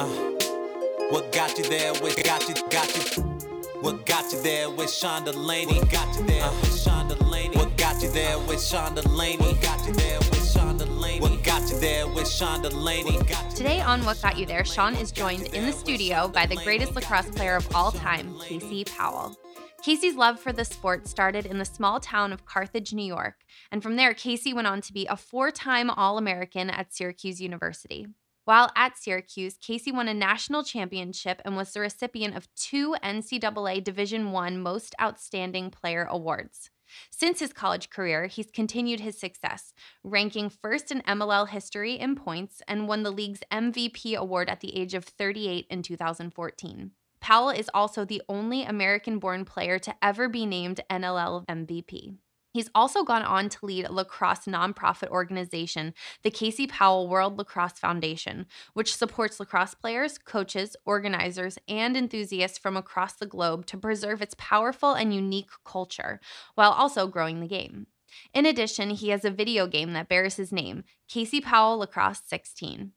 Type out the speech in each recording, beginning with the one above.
Uh, what got you there? What got you? Got you? What got you there with Sean Delaney? What got you there uh, with Sean Delaney? What got you there with Sean Delaney? What got you there with Sean Delaney? What got you there with Sean Delaney? Today on What Got You There, Sean is joined in the studio by the greatest lacrosse player of all time, Casey Powell. Casey's love for the sport started in the small town of Carthage, New York, and from there, Casey went on to be a four time All American at Syracuse University. While at Syracuse, Casey won a national championship and was the recipient of two NCAA Division I Most Outstanding Player awards. Since his college career, he's continued his success, ranking first in MLL history in points and won the league's MVP award at the age of 38 in 2014. Powell is also the only American born player to ever be named NLL MVP. He's also gone on to lead a lacrosse nonprofit organization, the Casey Powell World Lacrosse Foundation, which supports lacrosse players, coaches, organizers, and enthusiasts from across the globe to preserve its powerful and unique culture while also growing the game. In addition, he has a video game that bears his name, Casey Powell Lacrosse 16.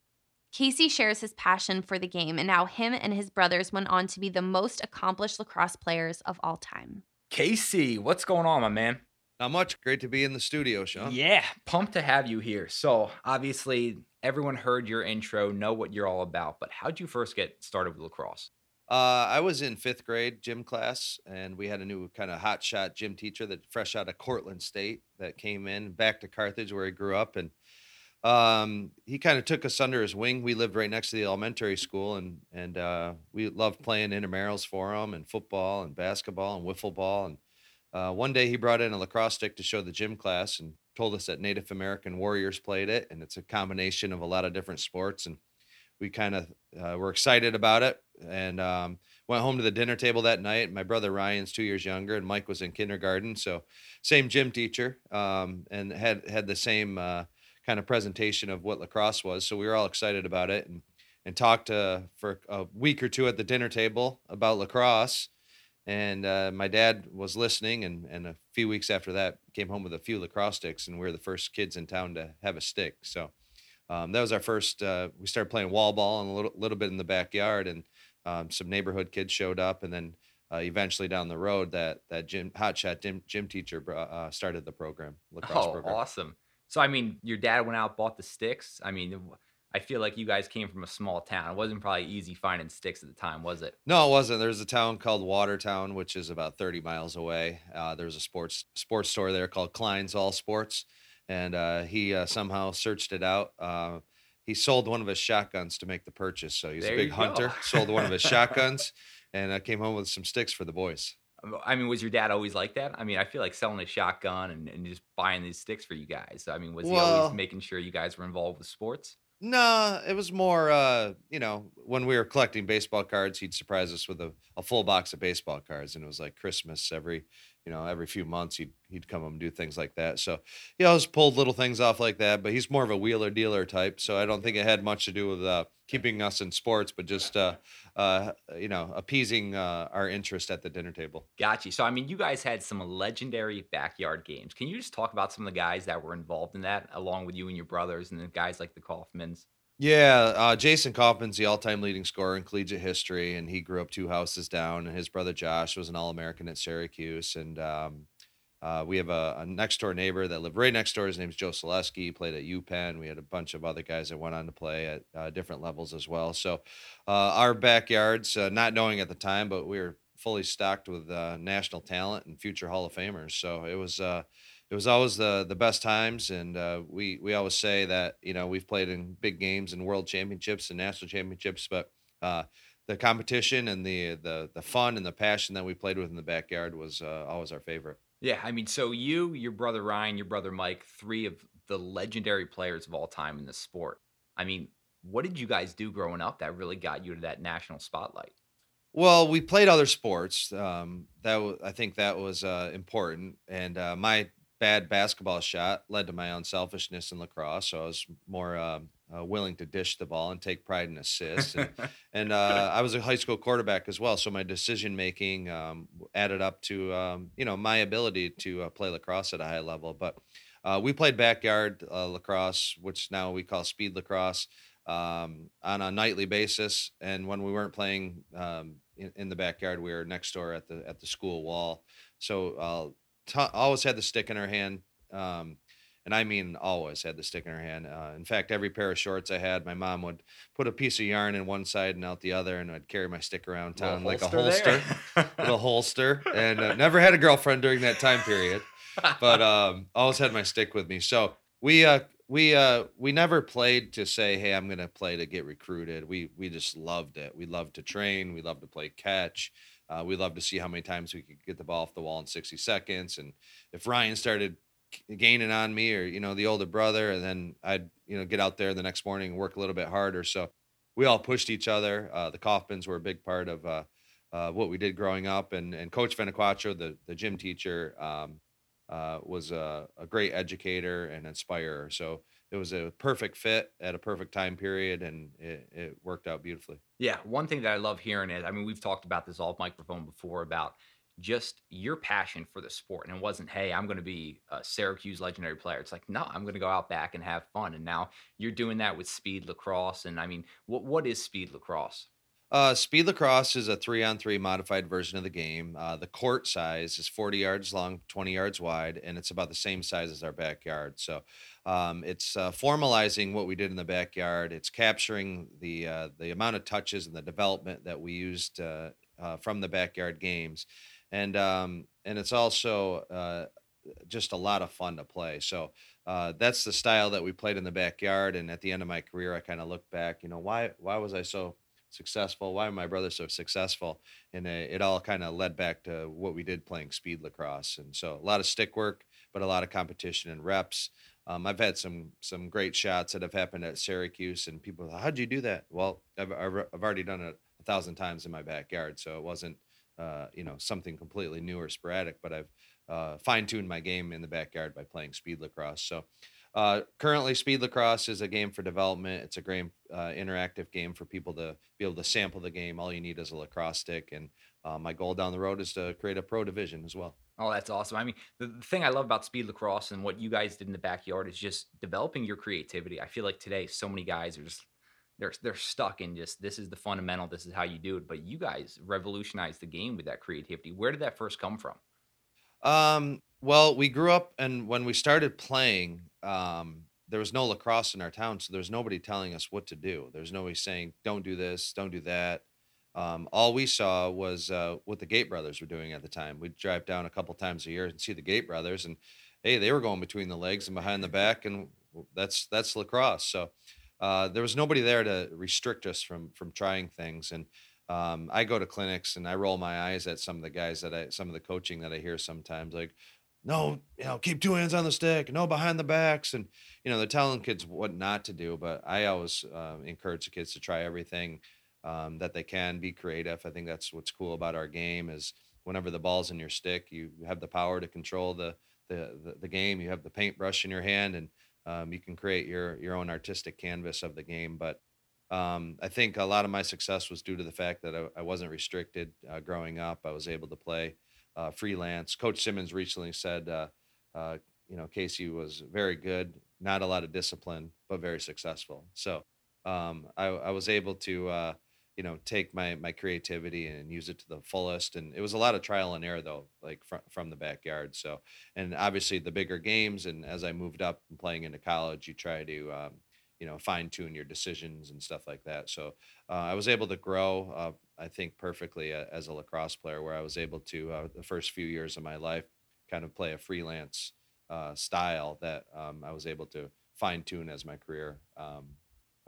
Casey shares his passion for the game and how him and his brothers went on to be the most accomplished lacrosse players of all time. Casey, what's going on, my man? Not much. Great to be in the studio, Sean. Yeah, pumped to have you here. So, obviously, everyone heard your intro, know what you're all about, but how'd you first get started with lacrosse? Uh, I was in fifth grade gym class, and we had a new kind of hot shot gym teacher that fresh out of Cortland State that came in back to Carthage where he grew up, and um, he kind of took us under his wing. We lived right next to the elementary school, and and uh, we loved playing intramurals for him, and football, and basketball, and wiffle ball, and uh, one day he brought in a lacrosse stick to show the gym class and told us that Native American warriors played it, and it's a combination of a lot of different sports. And we kind of uh, were excited about it, and um, went home to the dinner table that night. My brother Ryan's two years younger, and Mike was in kindergarten, so same gym teacher, um, and had had the same uh, kind of presentation of what lacrosse was. So we were all excited about it, and and talked uh, for a week or two at the dinner table about lacrosse and uh, my dad was listening and, and a few weeks after that came home with a few lacrosse sticks and we are the first kids in town to have a stick. So um, that was our first uh, we started playing wall ball and a little, little bit in the backyard and um, some neighborhood kids showed up and then uh, eventually down the road that that gym hot shot gym, gym teacher uh, started the program lacrosse oh, program. awesome. So i mean your dad went out bought the sticks. I mean I feel like you guys came from a small town. It wasn't probably easy finding sticks at the time, was it? No, it wasn't. There's a town called Watertown, which is about 30 miles away. Uh, there's a sports sports store there called Klein's All Sports, and uh, he uh, somehow searched it out. Uh, he sold one of his shotguns to make the purchase. So he's there a big hunter. sold one of his shotguns, and I came home with some sticks for the boys. I mean, was your dad always like that? I mean, I feel like selling a shotgun and, and just buying these sticks for you guys. I mean, was well, he always making sure you guys were involved with sports? No, it was more, uh, you know, when we were collecting baseball cards, he'd surprise us with a, a full box of baseball cards, and it was like Christmas every, you know, every few months he'd he'd come and do things like that. So he always pulled little things off like that. But he's more of a wheeler dealer type, so I don't think it had much to do with uh, keeping us in sports, but just uh, uh, you know, appeasing uh, our interest at the dinner table. Gotcha. So, I mean, you guys had some legendary backyard games. Can you just talk about some of the guys that were involved in that, along with you and your brothers, and the guys like the Coffmans? Yeah, uh, Jason Coffman's the all-time leading scorer in collegiate history, and he grew up two houses down. And his brother Josh was an All-American at Syracuse, and um, uh, we have a, a, next door neighbor that lived right next door. His name's Joe Selesky. He played at UPenn. We had a bunch of other guys that went on to play at uh, different levels as well. So uh, our backyards, uh, not knowing at the time, but we were fully stocked with uh, national talent and future Hall of Famers. So it was it was always the the best times, and we we always say that you know we've played in big games and world championships and national championships, but the competition and the the the fun and the passion that we played with in the backyard was always our favorite. Yeah, I mean, so you, your brother Ryan, your brother Mike, three of the legendary players of all time in the sport. I mean, what did you guys do growing up that really got you to that national spotlight? Well, we played other sports. Um, that w- I think that was uh, important, and uh, my bad basketball shot led to my own selfishness in lacrosse. So I was more um, uh, willing to dish the ball and take pride in assists. And, and uh, I was a high school quarterback as well, so my decision making um, added up to um, you know my ability to uh, play lacrosse at a high level. But uh, we played backyard uh, lacrosse, which now we call speed lacrosse. um, on a nightly basis. And when we weren't playing um, in, in, the backyard, we were next door at the at the school wall. So uh, t- always had the stick in her hand. Um, and I mean always had the stick in her hand. Uh, in fact, every pair of shorts I had, my mom would put a piece of yarn in one side and out the other, and I'd carry my stick around town like a holster, little holster, and uh, never had a girlfriend during that time period, but um, always had my stick with me. So we uh, we uh, we never played to say, hey, I'm gonna play to get recruited. We we just loved it. We loved to train. We loved to play catch. Uh, we love to see how many times we could get the ball off the wall in 60 seconds. And if Ryan started gaining on me or you know the older brother and then i'd you know get out there the next morning and work a little bit harder so we all pushed each other uh, the Coffmans were a big part of uh, uh, what we did growing up and and coach Veniquacho, the, the gym teacher um, uh, was a, a, great educator and inspirer so it was a perfect fit at a perfect time period and it, it worked out beautifully yeah one thing that i love hearing is i mean we've talked about this off microphone before about just your passion for the sport. And it wasn't, hey, I'm going to be a Syracuse legendary player. It's like, no, I'm going to go out back and have fun. And now you're doing that with speed lacrosse. And I mean, what what is speed lacrosse? Uh, speed lacrosse is a three on three modified version of the game. Uh, the court size is 40 yards long, 20 yards wide, and it's about the same size as our backyard. So um, it's uh, formalizing what we did in the backyard. It's capturing the uh, the amount of touches and the development that we used uh, uh, from the backyard games and um, and it's also uh, just a lot of fun to play. So uh, that's the style that we played in the backyard. And at the end of my career, I kind of look back. You know, why why was I so successful? Why were my brothers so successful? And it, it all kind of led back to what we did playing speed lacrosse. And so a lot of stick work, but a lot of competition and reps. Um, I've had some some great shots that have happened at Syracuse, and people, how'd you do that? Well, I've I've already done it a thousand times in my backyard, so it wasn't uh, you know something completely new or sporadic. But I've uh, fine tuned my game in the backyard by playing speed lacrosse. So uh, currently, speed lacrosse is a game for development. It's a great uh, interactive game for people to be able to sample the game. All you need is a lacrosse stick, and uh, my goal down the road is to create a pro division as well. Oh, that's awesome. I mean, the, the, thing I love about speed lacrosse and what you guys did in the backyard is just developing your creativity. I feel like today, so many guys are just they're they're stuck in just this is the fundamental, this is how you do it. But you guys revolutionized the game with that creativity. Where did that first come from? Um, well, we grew up, and when we started playing, um, there was no lacrosse in our town, so there's nobody telling us what to do. There's nobody saying, "Don't do this, don't do that." Um, all we saw was uh, what the Gait brothers were doing at the time. We'd drive down a couple times a year and see the Gait brothers, and hey, they were going between the legs and behind the back, and that's that's lacrosse. So uh, there was nobody there to restrict us from from trying things. And um, I go to clinics and I roll my eyes at some of the guys that I, some of the coaching that I hear sometimes, like, no, you know, keep two hands on the stick, no behind the backs, and you know, they're telling kids what not to do. But I always uh, encourage the kids to try everything um, that they can, be creative. I think that's what's cool about our game is whenever the ball's in your stick, you have the power to control the the, the, the game. You have the paintbrush in your hand, and um, you can create your your own artistic canvas of the game. But um, I think a lot of my success was due to the fact that I, I wasn't restricted uh, growing up. I was able to play uh, freelance. Coach Simmons recently said, uh, uh you know, Casey was very good, not a lot of discipline, but very successful. So um, I, I, was able to uh, you know take my my creativity and use it to the fullest and it was a lot of trial and error though like fr- from the backyard so and obviously the bigger games and as i moved up and playing into college you try to um, you know fine tune your decisions and stuff like that so uh, i was able to grow uh, i think perfectly uh, as a lacrosse player where i was able to uh, the first few years of my life kind of play a freelance uh, style that um, i was able to fine tune as my career um,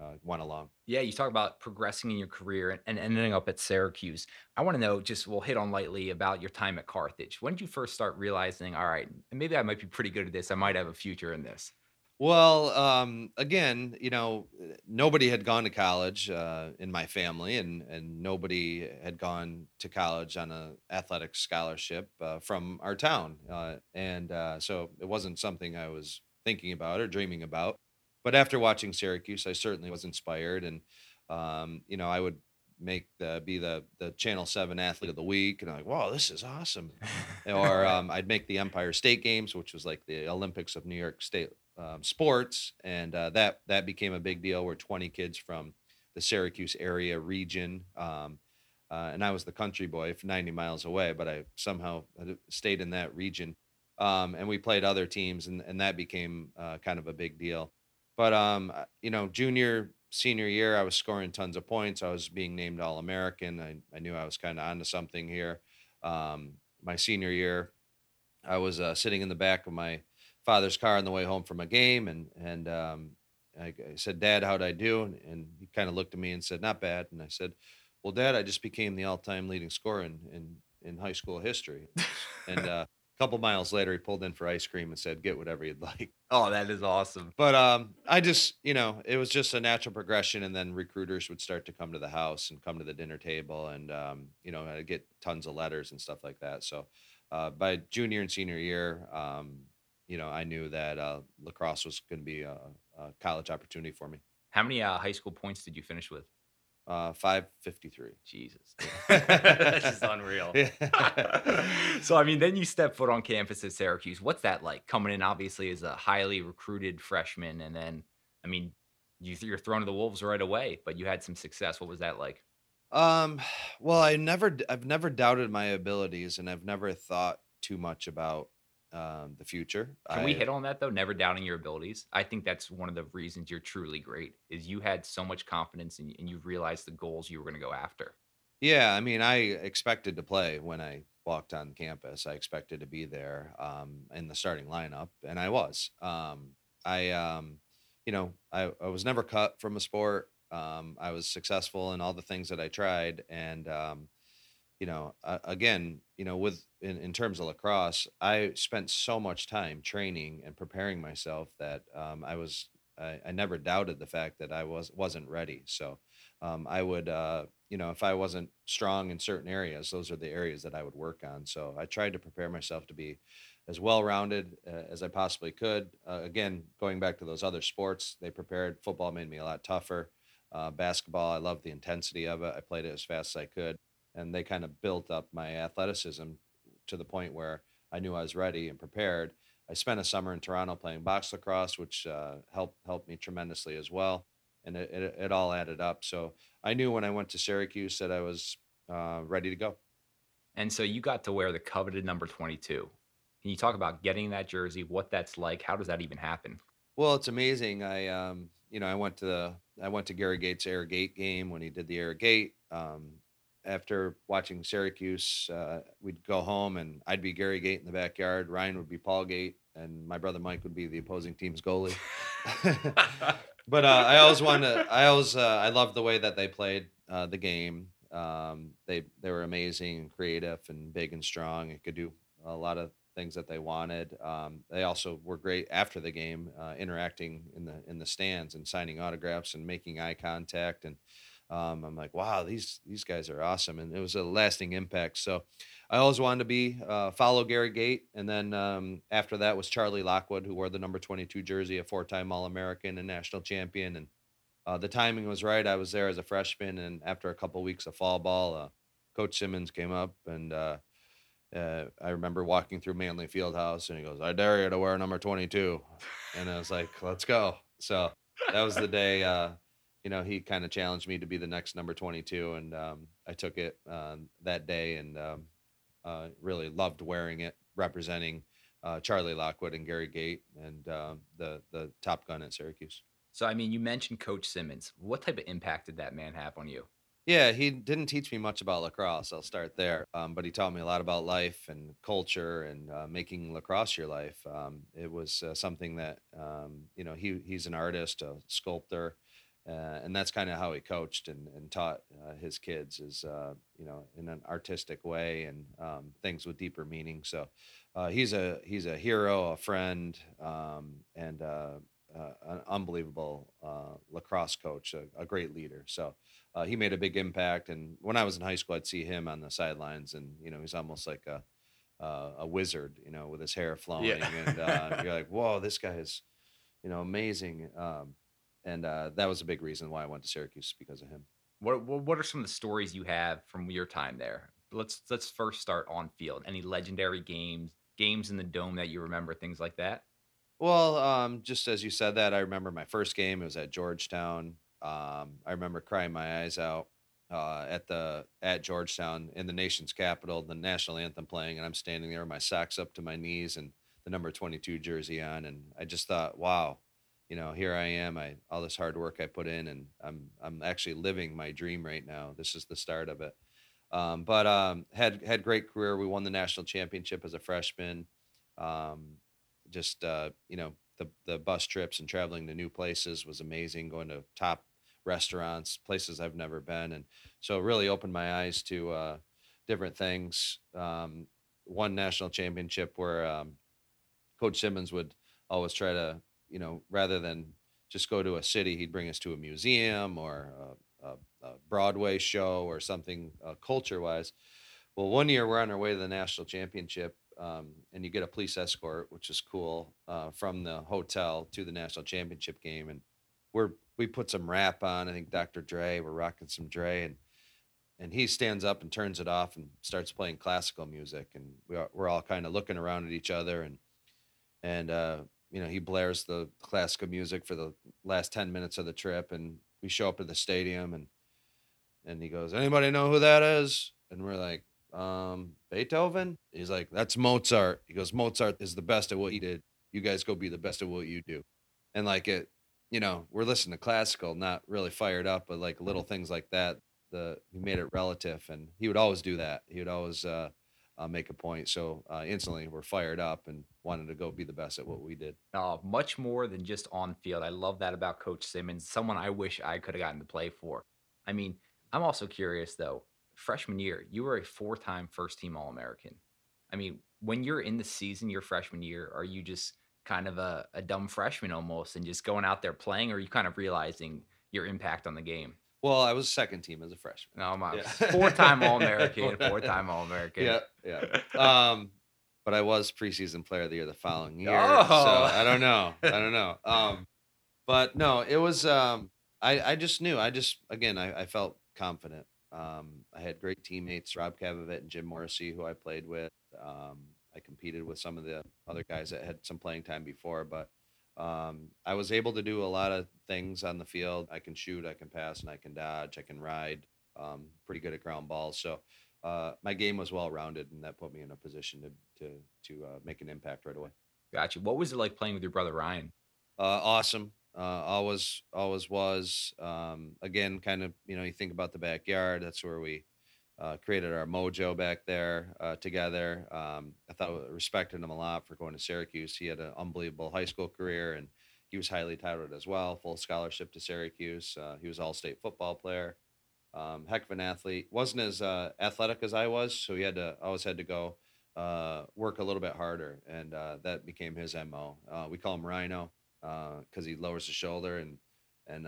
uh, went along. Yeah, you talk about progressing in your career and, and ending up at Syracuse. I want to know, just we'll hit on lightly about your time at Carthage. When did you first start realizing, all right, maybe I might be pretty good at this. I might have a future in this. Well, um, again, you know, nobody had gone to college uh, in my family, and and nobody had gone to college on a athletic scholarship uh, from our town, uh, and uh, so it wasn't something I was thinking about or dreaming about but after watching Syracuse, I certainly was inspired, and um, you know, I would make the be the the Channel Seven Athlete of the Week, and I'm like, wow, this is awesome. or um, I'd make the Empire State Games, which was like the Olympics of New York State um, sports, and uh, that that became a big deal. Where 20 kids from the Syracuse area region, um, uh, and I was the country boy from 90 miles away, but I somehow stayed in that region. Um, and we played other teams, and, and that became uh, kind of a big deal. But um, you know, junior, senior year, I was scoring tons of points. I was being named All American. I, I knew I was kind of onto something here. Um, my senior year, I was uh, sitting in the back of my father's car on the way home from a game, and and um, I, I, said, "Dad, how'd I do?" And, and he kind of looked at me and said, "Not bad." And I said, "Well, Dad, I just became the all-time leading scorer in in, in high school history." and uh, a couple miles later, he pulled in for ice cream and said, "Get whatever you'd like." Oh, that is awesome. But um, I just, you know, it was just a natural progression, and then recruiters would start to come to the house and come to the dinner table, and um, you know, I get tons of letters and stuff like that. So uh, by junior and senior year, um, you know, I knew that uh, lacrosse was going to be a, a, college opportunity for me. How many uh, high school points did you finish with? Uh, 553. Jesus. this is unreal. so, I mean, then you step foot on campus at Syracuse. What's that like coming in, obviously, as a highly recruited freshman? And then, I mean, you, you're thrown to the Wolves right away, but you had some success. What was that like? Um, well, I never, I've never doubted my abilities and I've never thought too much about um, the future. Can I, we hit on that though? Never doubting your abilities. I think that's one of the reasons you're truly great is you had so much confidence and, and you realized the goals you were going to go after. Yeah, I mean, I expected to play when I walked on campus. I expected to be there um, in the starting lineup, and I was. Um, I, um, you know, I, I was never cut from a sport. Um, I was successful in all the things that I tried, and um, you know, uh, again, you know, with in, in terms of lacrosse, I spent so much time training and preparing myself that um, I was I, I, never doubted the fact that I was wasn't ready. So um, I would, uh, you know, if I wasn't strong in certain areas, those are the areas that I would work on. So I tried to prepare myself to be as well rounded uh, as I possibly could. Uh, again, going back to those other sports, they prepared. Football made me a lot tougher. Uh, basketball, I loved the intensity of it. I played it as fast as I could, and they kind of built up my athleticism to the point where I knew I was ready and prepared. I spent a summer in Toronto playing box lacrosse, which uh, helped helped me tremendously as well, and it, it, it, all added up. So I knew when I went to Syracuse that I was uh, ready to go. And so you got to wear the coveted number twenty two. Can you talk about getting that jersey? What that's like? How does that even happen? Well, it's amazing. I um, you know I went to the I went to Gary Gait's Air Gait game when he did the Air Gait. Um, after watching Syracuse, uh, we'd go home and I'd be Gary Gait in the backyard. Ryan would be Paul Gait, and my brother Mike would be the opposing team's goalie. but uh, I always wanted. To, I always. Uh, I loved the way that they played uh, the game. Um, they they were amazing and creative and big and strong and could do a lot of things that they wanted. Um, they also were great after the game, uh, interacting in the in the stands and signing autographs and making eye contact and um, I'm like, wow, these these guys are awesome, and it was a lasting impact. So I always wanted to be uh, follow Gary Gait, and then um, after that was Charlie Lockwood, who wore the number 22 jersey, a four-time All-American and national champion, and uh, the timing was right. I was there as a freshman, and after a couple weeks of fall ball, uh, Coach Simmons came up, and uh, uh, I remember walking through Manley Fieldhouse, and he goes, "I dare you to wear number 22," and I was like, "Let's go!" So that was the day uh, you know, he kind of challenged me to be the next number 22, and um, I took it uh, that day and um, uh, really loved wearing it, representing uh, Charlie Lockwood and Gary Gait and uh, the the Top Gun at Syracuse. So, I mean, you mentioned Coach Simmons. What type of impact did that man have on you? Yeah, he didn't teach me much about lacrosse. I'll start there. Um, but he taught me a lot about life and culture and uh, making lacrosse your life. Um, it was uh, something that um, you know he he's an artist, a sculptor, uh, and that's kind of how he coached and, and taught uh, his kids is uh, you know in an artistic way and um, things with deeper meaning. So uh, he's a he's a hero a friend um, and uh, uh, an unbelievable lacrosse coach a, a, great leader. So he made a big impact. And when i was in high school i'd see him on the sidelines and you know he's almost like a a wizard you know with his hair flowing yeah. and you're like whoa this guy is you know amazing. Um, and uh, that was a big reason why I went to Syracuse because of him. What What are some of the stories you have from your time there? Let's Let's first start on field. Any legendary games, games in the dome that you remember, things like that. Well, um, just as you said that, I remember my first game. It was at Georgetown. Um, I remember crying my eyes out uh, at the at Georgetown in the nation's capital, the national anthem playing, and I'm standing there with my socks up to my knees and the number 22 jersey on, and I just thought, wow, you know, here I am. I all this hard work I put in, and I'm I'm actually living my dream right now. This is the start of it. Um, but um, had had great career. We won the national championship as a freshman. Um, just uh, you know, the the bus trips and traveling to new places was amazing. Going to top restaurants, places I've never been, and so it really opened my eyes to uh, different things. Um, one national championship where um, Coach Simmons would always try to you know, rather than just go to a city, he'd bring us to a museum or a, a, a Broadway show or something uh, culture wise. Well, one year we're on our way to the national championship, um, and you get a police escort, which is cool, uh, from the hotel to the national championship game, and we're we put some rap on. I think Dr. Dre, we're rocking some Dre, and and he stands up and turns it off and starts playing classical music, and we are, we're all kind of looking around at each other, and and uh, you know, he blares the classical music for the last 10 minutes of the trip. And we show up at the stadium and, and he goes, anybody know who that is? And we're like, um, Beethoven. He's like, that's Mozart. He goes, Mozart is the best at what he did. You guys go be the best at what you do. And like it, you know, we're listening to classical, not really fired up, but like little things like that. The he made it relative, and he would always do that. He would always uh, uh, make a point. So uh, instantly we're fired up and wanted to go be the best at what we did. Uh, much more than just on field. I love that about Coach Simmons, someone I wish I could have gotten to play for. I mean, I'm also curious though, freshman year, you were a four time first team All American. I mean, when you're in the season, your freshman year, are you just kind of a, a dumb freshman almost and just going out there playing, or are you kind of realizing your impact on the game? Well, I was second team as a freshman. No, my yeah. four-time All-American, four-time All-American. Yeah, yeah. Um, but I was preseason player of the year the following year. Oh. So I don't know. I don't know. Um, but no, it was. Um, I I just knew. I just again, I, I felt confident. Um, I had great teammates, Rob Kavovit and Jim Morrissey, who I played with. Um, I competed with some of the other guys that had some playing time before, but um, I was able to do a lot of things on the field. I can shoot, I can pass, and I can dodge. I can ride. Um, pretty good at ground balls. So uh, my game was well rounded, and that put me in a position to to to uh, make an impact right away. Gotcha. What was it like playing with your brother Ryan? Uh, awesome. Uh, always, always was. Um, again, kind of, you know, you think about the backyard. That's where we uh, created our mojo back there uh, together. Um, I thought respected him a lot for going to Syracuse. He had an unbelievable high school career, and he was highly touted as well. Full scholarship to Syracuse. Uh, he was all state football player. Um, heck of an athlete. wasn't as uh, athletic as I was, so he had to always had to go uh, work a little bit harder, and uh, that became his mo. we call him Rhino because he lowers his shoulder and and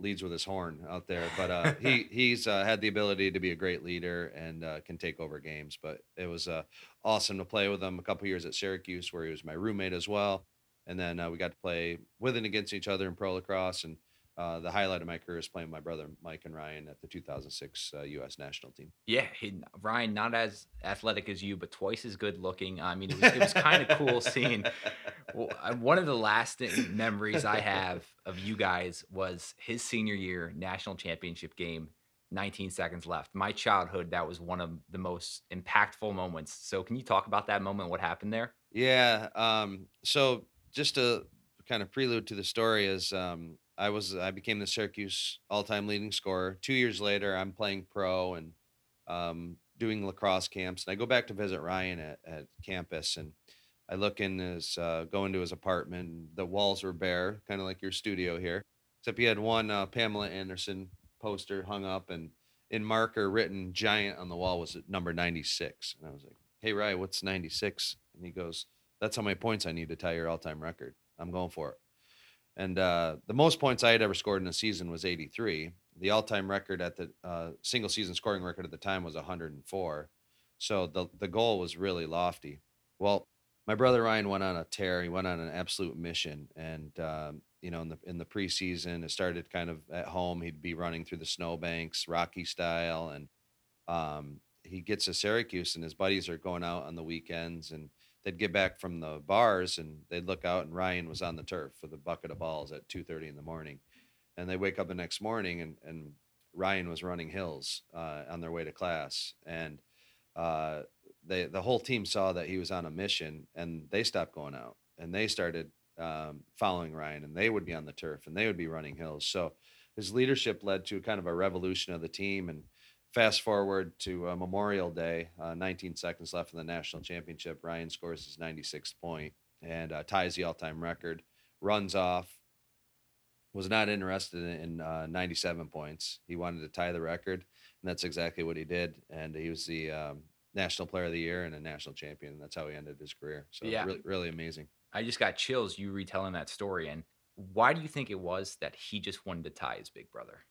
leads with his horn out there. But uh, he he's uh, had the ability to be a great leader and uh, can take over games. But it was uh, awesome to play with him a couple years at Syracuse, where he was my roommate as well. And then uh, we got to play with and against each other in pro lacrosse. And uh, the highlight of my career is playing with my brother Mike and Ryan at the 2006 uh, U.S. national team. Yeah, he, Ryan, not as athletic as you, but twice as good looking. I mean, it was, it was kind of cool seeing. Well, one of the lasting memories I have of you guys was his senior year national championship game. 19 seconds left. My childhood, that was one of the most impactful moments. So, can you talk about that moment? What happened there? Yeah. Um, so, just to kind of prelude to the story is um, I was I became the Syracuse all-time leading scorer. Two years later, I'm playing pro and um, doing lacrosse camps, and I go back to visit Ryan at, at campus, and I look in his uh, go into his apartment. The walls were bare, kind of like your studio here, except he had one uh, Pamela Anderson poster hung up, and in marker written giant on the wall was number 96. And I was like, "Hey, Ryan, what's 96?" And he goes, "That's how many points I need to tie your all-time record. I'm going for it." And uh, the most points I had ever scored in a season was 83. The all-time record at the uh, single season scoring record at the time was 104. So the the goal was really lofty. Well, my brother Ryan went on a tear. He went on an absolute mission, and um, you know, in the in the preseason, it started kind of at home. He'd be running through the snowbanks, Rocky style, and um, he gets to Syracuse, and his buddies are going out on the weekends, and they'd get back from the bars and they'd look out and Ryan was on the turf with a bucket of balls at 2:30 in the morning, and they wake up the next morning and and Ryan was running hills uh, on their way to class, and uh, they the whole team saw that he was on a mission, and they stopped going out and they started um, following Ryan, and they would be on the turf and they would be running hills. So his leadership led to kind of a revolution of the team. And fast forward to uh, Memorial Day, uh, 19 seconds left in the national championship. Ryan scores his 96th point and uh, ties the all-time record. Runs off. Was not interested in, in uh, 97 points. He wanted to tie the record, and that's exactly what he did. And he was the um, national player of the year and a national champion. And that's how he ended his career. So Yeah. really, really amazing. I just got chills you retelling that story. And why do you think it was that he just wanted to tie his big brother?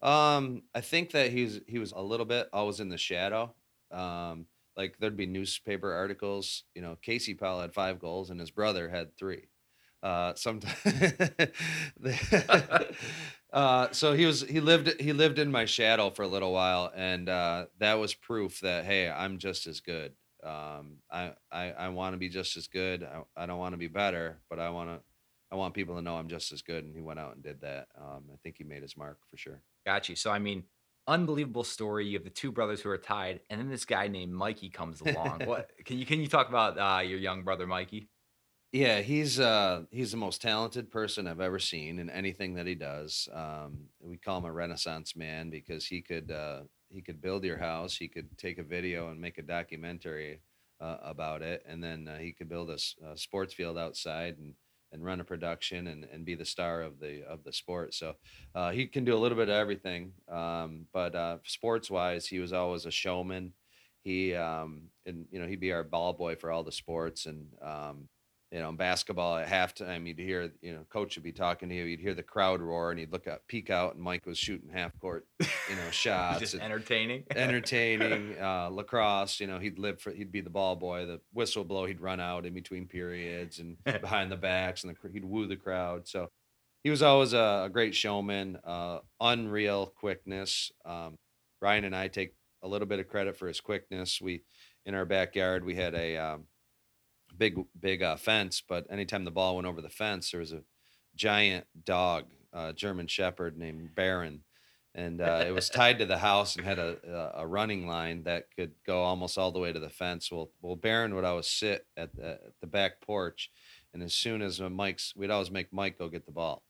Um, I think that he's he was a little bit always in the shadow. Um, like there'd be newspaper articles, you know, Casey Powell had five goals and his brother had three. Uh, sometimes, uh, so he was he lived he lived in my shadow for a little while, and uh, that was proof that hey, I'm just as good. Um, I I, I want to be just as good. I, I don't want to be better, but I want to I want people to know I'm just as good. And he went out and did that. Um, I think he made his mark for sure. Got you. So, I mean, unbelievable story. You have the two brothers who are tied, and then this guy named Mikey comes along. what can you can you talk about uh, your young brother Mikey? Yeah, he's uh he's the most talented person I've ever seen in anything that he does. Um, we call him a renaissance man because he could uh, he could build your house, he could take a video and make a documentary uh, about it, and then uh, he could build a sports field outside and and run a production and, and be the star of the of the sport. So uh, he can do a little bit of everything. Um, but uh, sports wise, he was always a showman. He um, and you know he'd be our ball boy for all the sports and um, you know, in basketball at halftime, you'd hear, you know, coach would be talking to you, you'd hear the crowd roar, and you'd look up, peek out, and Mike was shooting half court, you know, shots, just entertaining. entertaining, uh, lacrosse. You know, he'd live for, he'd be the ball boy, the whistle blow, he'd run out in between periods and behind the backs, and the, he'd woo the crowd. So he was always a, a great showman, uh, unreal quickness. Um, Ryan and I take a little bit of credit for his quickness. We, in our backyard, we had a, um, big big uh, fence, but anytime the ball went over the fence, there was a giant dog, uh, German Shepherd named Baron, and uh, it was tied to the house and had a, a running line that could go almost all the way to the fence. Well, well, Baron would always sit at the, at the back porch, and as soon as uh, Mike's, we'd always make Mike go get the ball.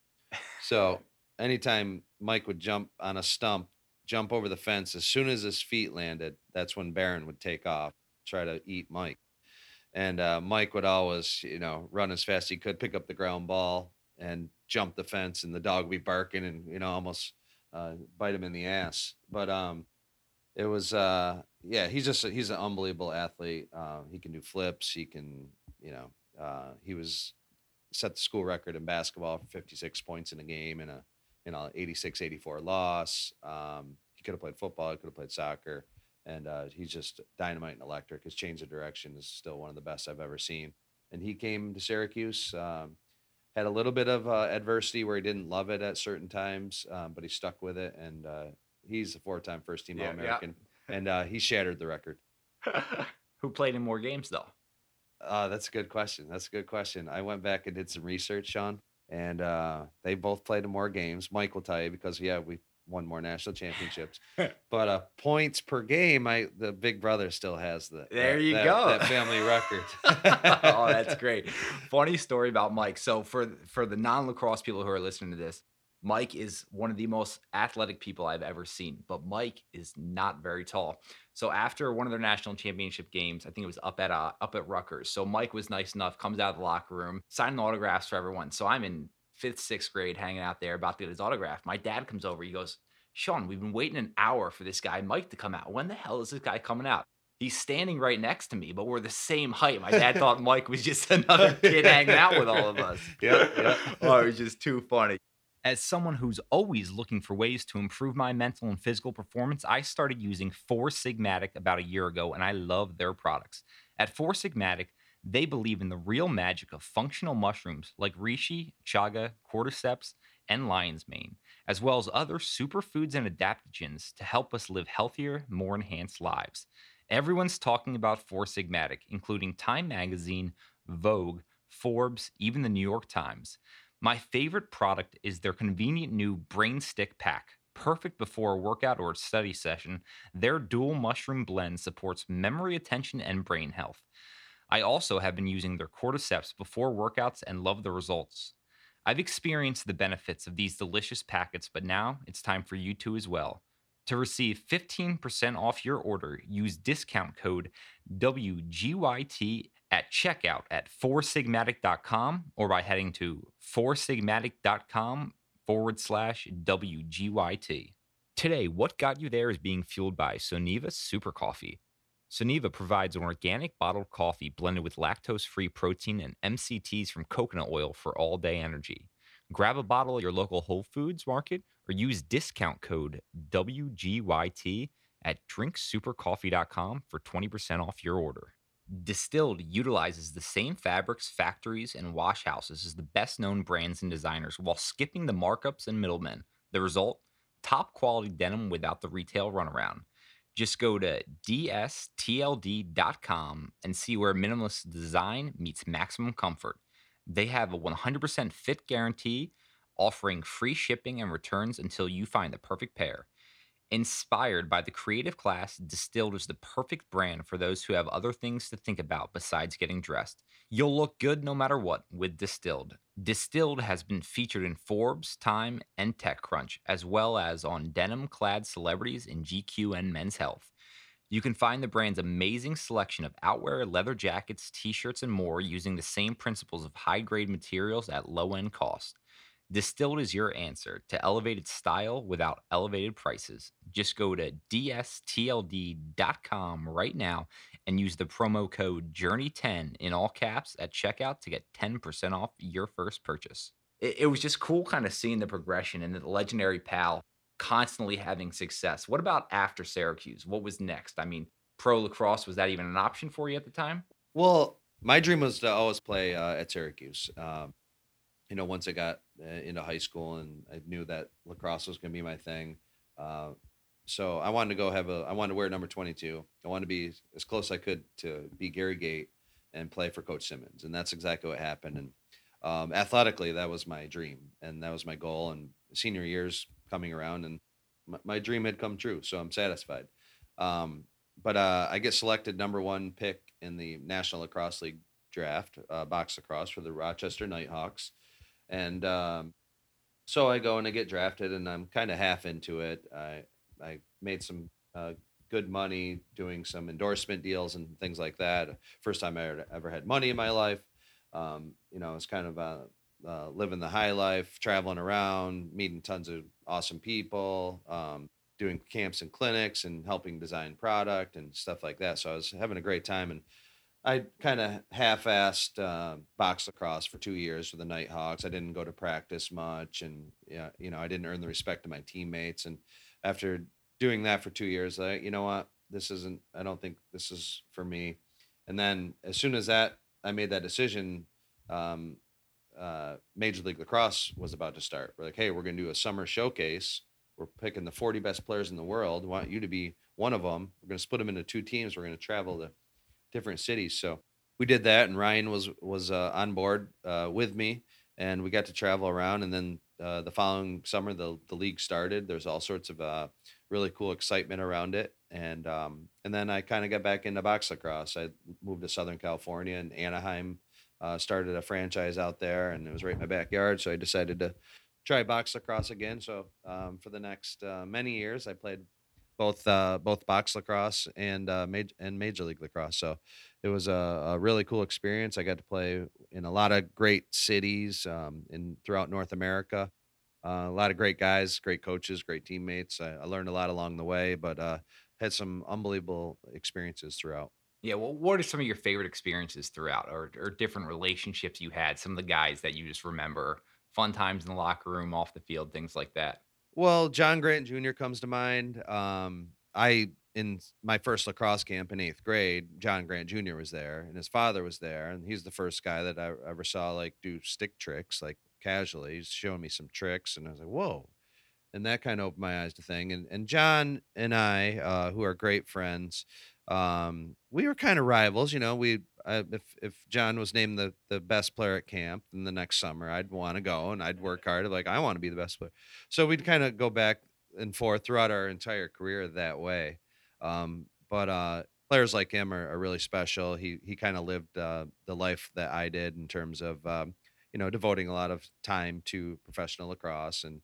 So anytime Mike would jump on a stump, jump over the fence, as soon as his feet landed, that's when Baron would take off, try to eat Mike and uh, Mike would always, you know, run as fast as he could, pick up the ground ball, and jump the fence, and the dog would be barking and you know almost uh, bite him in the ass. But um, it was uh, yeah, he's just he's an unbelievable athlete. Uh, he can do flips. He can, you know, uh, he was set the school record in basketball for 56 points in a game in a you know 86 84 loss. Um, he could have played football. He could have played soccer and uh, he's just dynamite and electric. His change of direction is still one of the best I've ever seen. And he came to Syracuse, um, had a little bit of uh, adversity where he didn't love it at certain times, um, but he stuck with it. And uh, he's a four-time first-team Yeah, yeah. All-American, and uh, he shattered the record. who played in more games though? Uh, that's a good question. That's a good question. I went back and did some research, Sean, and uh, they both played in more games. Mike will tell you because yeah, we won more national championships. but uh, points per game, I the big brother still has the There that- you that- go. that family record. oh, that's great. Funny story about Mike. So for for the non-lacrosse people who are listening to this, Mike is one of the most athletic people I've ever seen, but Mike is not very tall. So after one of their national championship games, I think it was up at uh, up at Rutgers. So Mike was nice enough, comes out of the locker room, signing autographs for everyone. So I'm in fifth, sixth grade, hanging out there, about to get his autograph. My dad comes over. He goes, "Sean, we've been waiting an hour for this guy Mike to come out. When the hell is this guy coming out?" He's standing right next to me, but we're the same height. My dad thought Mike was just another kid hanging out with all of us. Yeah, yeah. oh, it was just too funny. As someone who's always looking for ways to improve my mental and physical performance, I started using Four Sigmatic about a year ago, and I love their products. At Four Sigmatic, they believe in the real magic of functional mushrooms like reishi, chaga, cordyceps, and lion's mane, as well as other superfoods and adaptogens to help us live healthier, more enhanced lives. Everyone's talking about Four Sigmatic, including Time Magazine, Vogue, Forbes, even the New York Times. My favorite product is their convenient new Brain Stick Pack. Perfect before a workout or a study session, their dual mushroom blend supports memory, attention, and brain health. I also have been using their cordyceps before workouts and love the results. I've experienced the benefits of these delicious packets, but now it's time for you to as well. To receive 15% off your order, use discount code WGYT at checkout at foursigmatic.com or by heading to foursigmatic.com forward slash WGYT. Today, what got you there is being fueled by Soneva Super Coffee. Soneva provides an organic bottled coffee blended with lactose free protein and MCTs from coconut oil for all day energy. Grab a bottle at your local Whole Foods market or use discount code WGYT at drinksupercoffee.com for 20% off your order. Distilled utilizes the same fabrics, factories, and wash houses as the best known brands and designers while skipping the markups and middlemen. The result? Top quality denim without the retail runaround. Just go to dstld.com and see where minimalist design meets maximum comfort. They have a 100% fit guarantee, offering free shipping and returns until you find the perfect pair. Inspired by the creative class, Distilled is the perfect brand for those who have other things to think about besides getting dressed. You'll look good no matter what with Distilled. Distilled has been featured in Forbes, Time, and TechCrunch, as well as on denim clad celebrities in GQ and Men's Health. You can find the brand's amazing selection of outwear, leather jackets, t shirts, and more using the same principles of high grade materials at low end cost. Distilled is your answer to elevated style without elevated prices. Just go to dstld.com right now and use the promo code JOURNEY10 in all caps at checkout to get 10% off your first purchase. It, it was just cool kind of seeing the progression and the legendary pal constantly having success. What about after Syracuse? What was next? I mean, pro lacrosse, was that even an option for you at the time? Well, my dream was to always play uh, at Syracuse. Um, you know, once I got uh, into high school and I knew that lacrosse was going to be my thing. Uh, so I wanted to go have a, I wanted to wear number 22. I wanted to be as close as I could to be Gary Gait and play for Coach Simmons. And that's exactly what happened. And um, athletically, that was my dream and that was my goal. And senior years coming around and my, my dream had come true. So I'm satisfied. Um, but uh, I get selected number one pick in the National Lacrosse League draft, uh, box lacrosse for the Rochester Knighthawks. And um, so I go and I get drafted, and I'm kind of half into it. I I made some uh, good money doing some endorsement deals and things like that. First time I ever, had money in my life. Um, you know, it's kind of uh, uh, living the high life, traveling around, meeting tons of awesome people, um, doing camps and clinics, and helping design product and stuff like that. So I was having a great time and I kind of half-assed uh, box lacrosse for two years for the Knighthawks. I didn't go to practice much, and yeah, you know, I didn't earn the respect of my teammates. And after doing that for two years, I, you know what, this isn't. I don't think this is for me. And then as soon as that, I made that decision. Um, uh, Major League Lacrosse was about to start. We're like, hey, we're going to do a summer showcase. We're picking the 40 best players in the world. We want you to be one of them. We're going to split them into two teams. We're going to travel to different cities. So we did that, and Ryan was was uh, on board uh, with me, and we got to travel around. And then uh, the following summer, the the league started. There's all sorts of uh, really cool excitement around it, and um, and then I kind of got back into box lacrosse. I moved to Southern California and Anaheim. Uh, started a franchise out there, and it was right in my backyard. So I decided to try box lacrosse again. So um, for the next uh, many years, I played both uh, both box lacrosse and uh, major and major league lacrosse. So it was a, a, really cool experience. I got to play in a lot of great cities um, in throughout North America. Uh, a lot of great guys, great coaches, great teammates. I, I learned a lot along the way, but uh, had some unbelievable experiences throughout. Yeah, well, what are some of your favorite experiences throughout, or, or different relationships you had? Some of the guys that you just remember, fun times in the locker room, off the field, things like that. Well, John Grant Jr. comes to mind. Um, I in my first lacrosse camp in eighth grade, John Grant Jr. was there, and his father was there, and he's the first guy that I ever saw like do stick tricks like casually. He's showing me some tricks, and I was like, whoa. And that kind of opened my eyes to thing. And and John and I, uh, who are great friends, um, we were kind of rivals. You know, we uh, if if John was named the the best player at camp, then the next summer I'd want to go and I'd work hard. Like I want to be the best player. So we'd kind of go back and forth throughout our entire career that way. Um, but uh, players like him are, are really special. He he kind of lived uh, the life that I did in terms of um, you know devoting a lot of time to professional lacrosse and.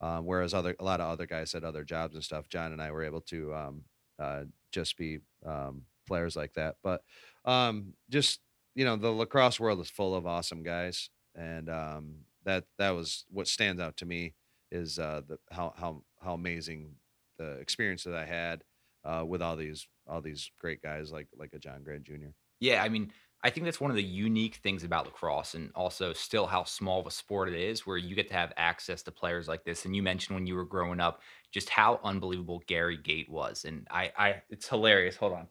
Um, whereas other a lot of other guys had other jobs and stuff, John and I were able to um, uh, just be um, players like that. But um, just you know, the lacrosse world is full of awesome guys, and um, that that was what stands out to me is uh, the how how how amazing the experience that I had uh, with all these all these great guys like like a John Grant Jr. Yeah, I mean, I think that's one of the unique things about lacrosse, and also still how small of a sport it is, where you get to have access to players like this. And you mentioned when you were growing up, just how unbelievable Gary Gait was, and I, I, it's hilarious. Hold on.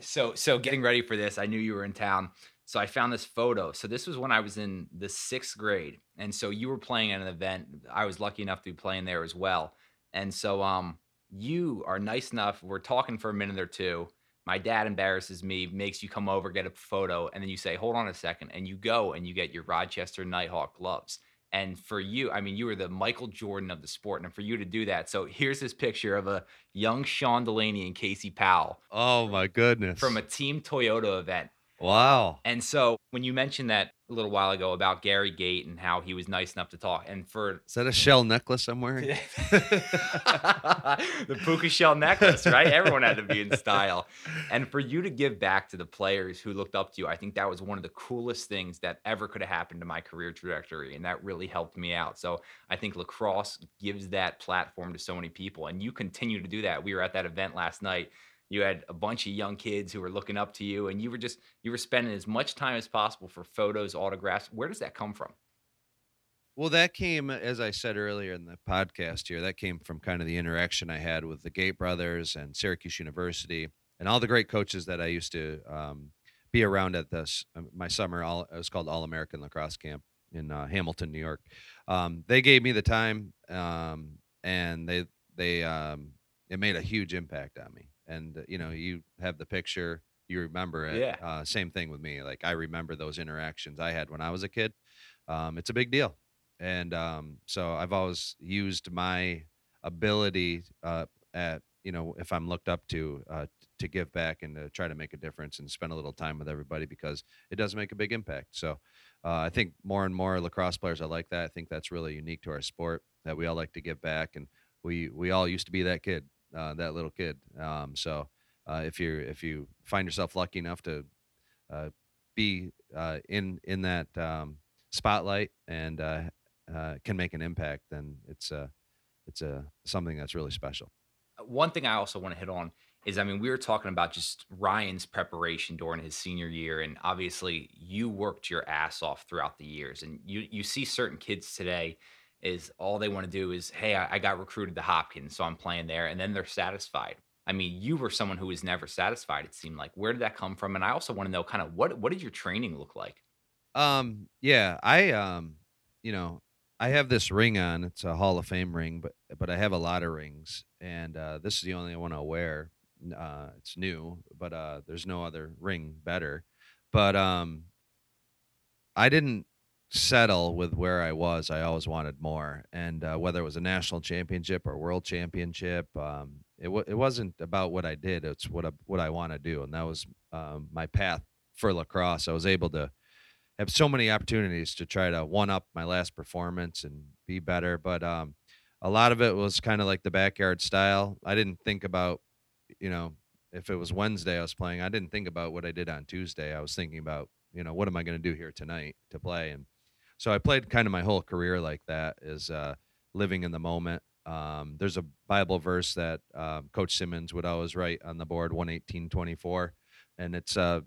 So, so getting ready for this, I knew you were in town, so I found this photo. So this was when I was in the sixth grade, and so you were playing at an event. I was lucky enough to be playing there as well, and so um, you are nice enough. We're talking for a minute or two. My dad embarrasses me, makes you come over, get a photo, and then you say, "Hold on a second, and you go and you get your Rochester Knighthawk gloves. And for you, I mean, you were the Michael Jordan of the sport. And for you to do that, so here's this picture of a young Sean Delaney and Casey Powell. Oh my goodness! From a Team Toyota event. Wow. And so when you mentioned that a little while ago about Gary Gait and how he was nice enough to talk, and for is that a shell necklace I'm wearing? the puka shell necklace, right? Everyone had to be in style. And for you to give back to the players who looked up to you, I think that was one of the coolest things that ever could have happened to my career trajectory. And that really helped me out. So I think lacrosse gives that platform to so many people. And you continue to do that. We were at that event last night you had a bunch of young kids who were looking up to you and you were just you were spending as much time as possible for photos autographs. Where does that come from? Well that came as i said earlier in the podcast here that came from kind of the interaction i had with the Gait brothers and syracuse university and all the great coaches that i used to um, be around at this um, my summer all it was called all american lacrosse camp in uh, hamilton new york. Um, they gave me the time um, and they they um, it made a huge impact on me and uh, you know you have the picture you remember it yeah. uh, same thing with me like i remember those interactions i had when i was a kid um, it's a big deal and um, so i've always used my ability uh, at you know if i'm looked up to uh, to give back and to try to make a difference and spend a little time with everybody because it does make a big impact so uh, i think more and more lacrosse players are like that i think that's really unique to our sport that we all like to give back and we we all used to be that kid uh, that little kid. Um, so uh, if you if you find yourself lucky enough to uh, be uh, in in that um, spotlight and uh, uh, can make an impact, then it's a it's a something that's really special. One thing I also want to hit on is I mean, we were talking about just Ryan's preparation during his senior year. And obviously you worked your ass off throughout the years. And you you see certain kids today is all they want to do is, hey, I, I got recruited to Hopkins, so I'm playing there, and then they're satisfied. I mean, you were someone who was never satisfied. It seemed like. Where did that come from? And I also want to know, kind of, what what did your training look like? Um, yeah, I um, you know, I have this ring on. It's a Hall of Fame ring, but but I have a lot of rings, and uh, this is the only one I'll wear. Uh, it's new, but uh, there's no other ring better. But um, I didn't settle with where I was. I always wanted more, and uh, whether it was a national championship or world championship, um, it w- it wasn't about what I did. It's what I, what I want to do, and that was um, my path for lacrosse. I was able to have so many opportunities to try to one up my last performance and be better, but um, a lot of it was kind of like the backyard style. I didn't think about, you know, if it was Wednesday I was playing, I didn't think about what I did on Tuesday. I was thinking about, you know, what am I going to do here tonight to play and so I played kind of my whole career like that, is uh, living in the moment. Um, there's a Bible verse that um, Coach Simmons would always write on the board, 11824, and it's uh,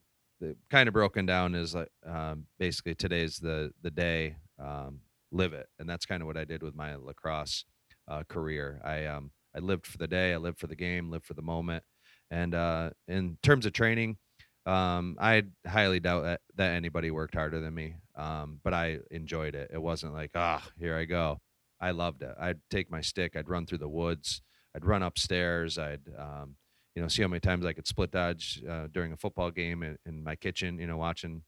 kind of broken down as like um, basically today's the the day, um, live it, and that's kind of what I did with my lacrosse uh, career. I um, I lived for the day, I lived for the game, lived for the moment, and uh, in terms of training, um, I highly doubt that, that anybody worked harder than me. Um, but I enjoyed it. It wasn't like, ah, oh, here I go. I loved it. I'd take my stick, I'd run through the woods, I'd run upstairs, I'd, um, you know, see how many times I could split dodge uh, during a football game in, in, my kitchen, you know, watching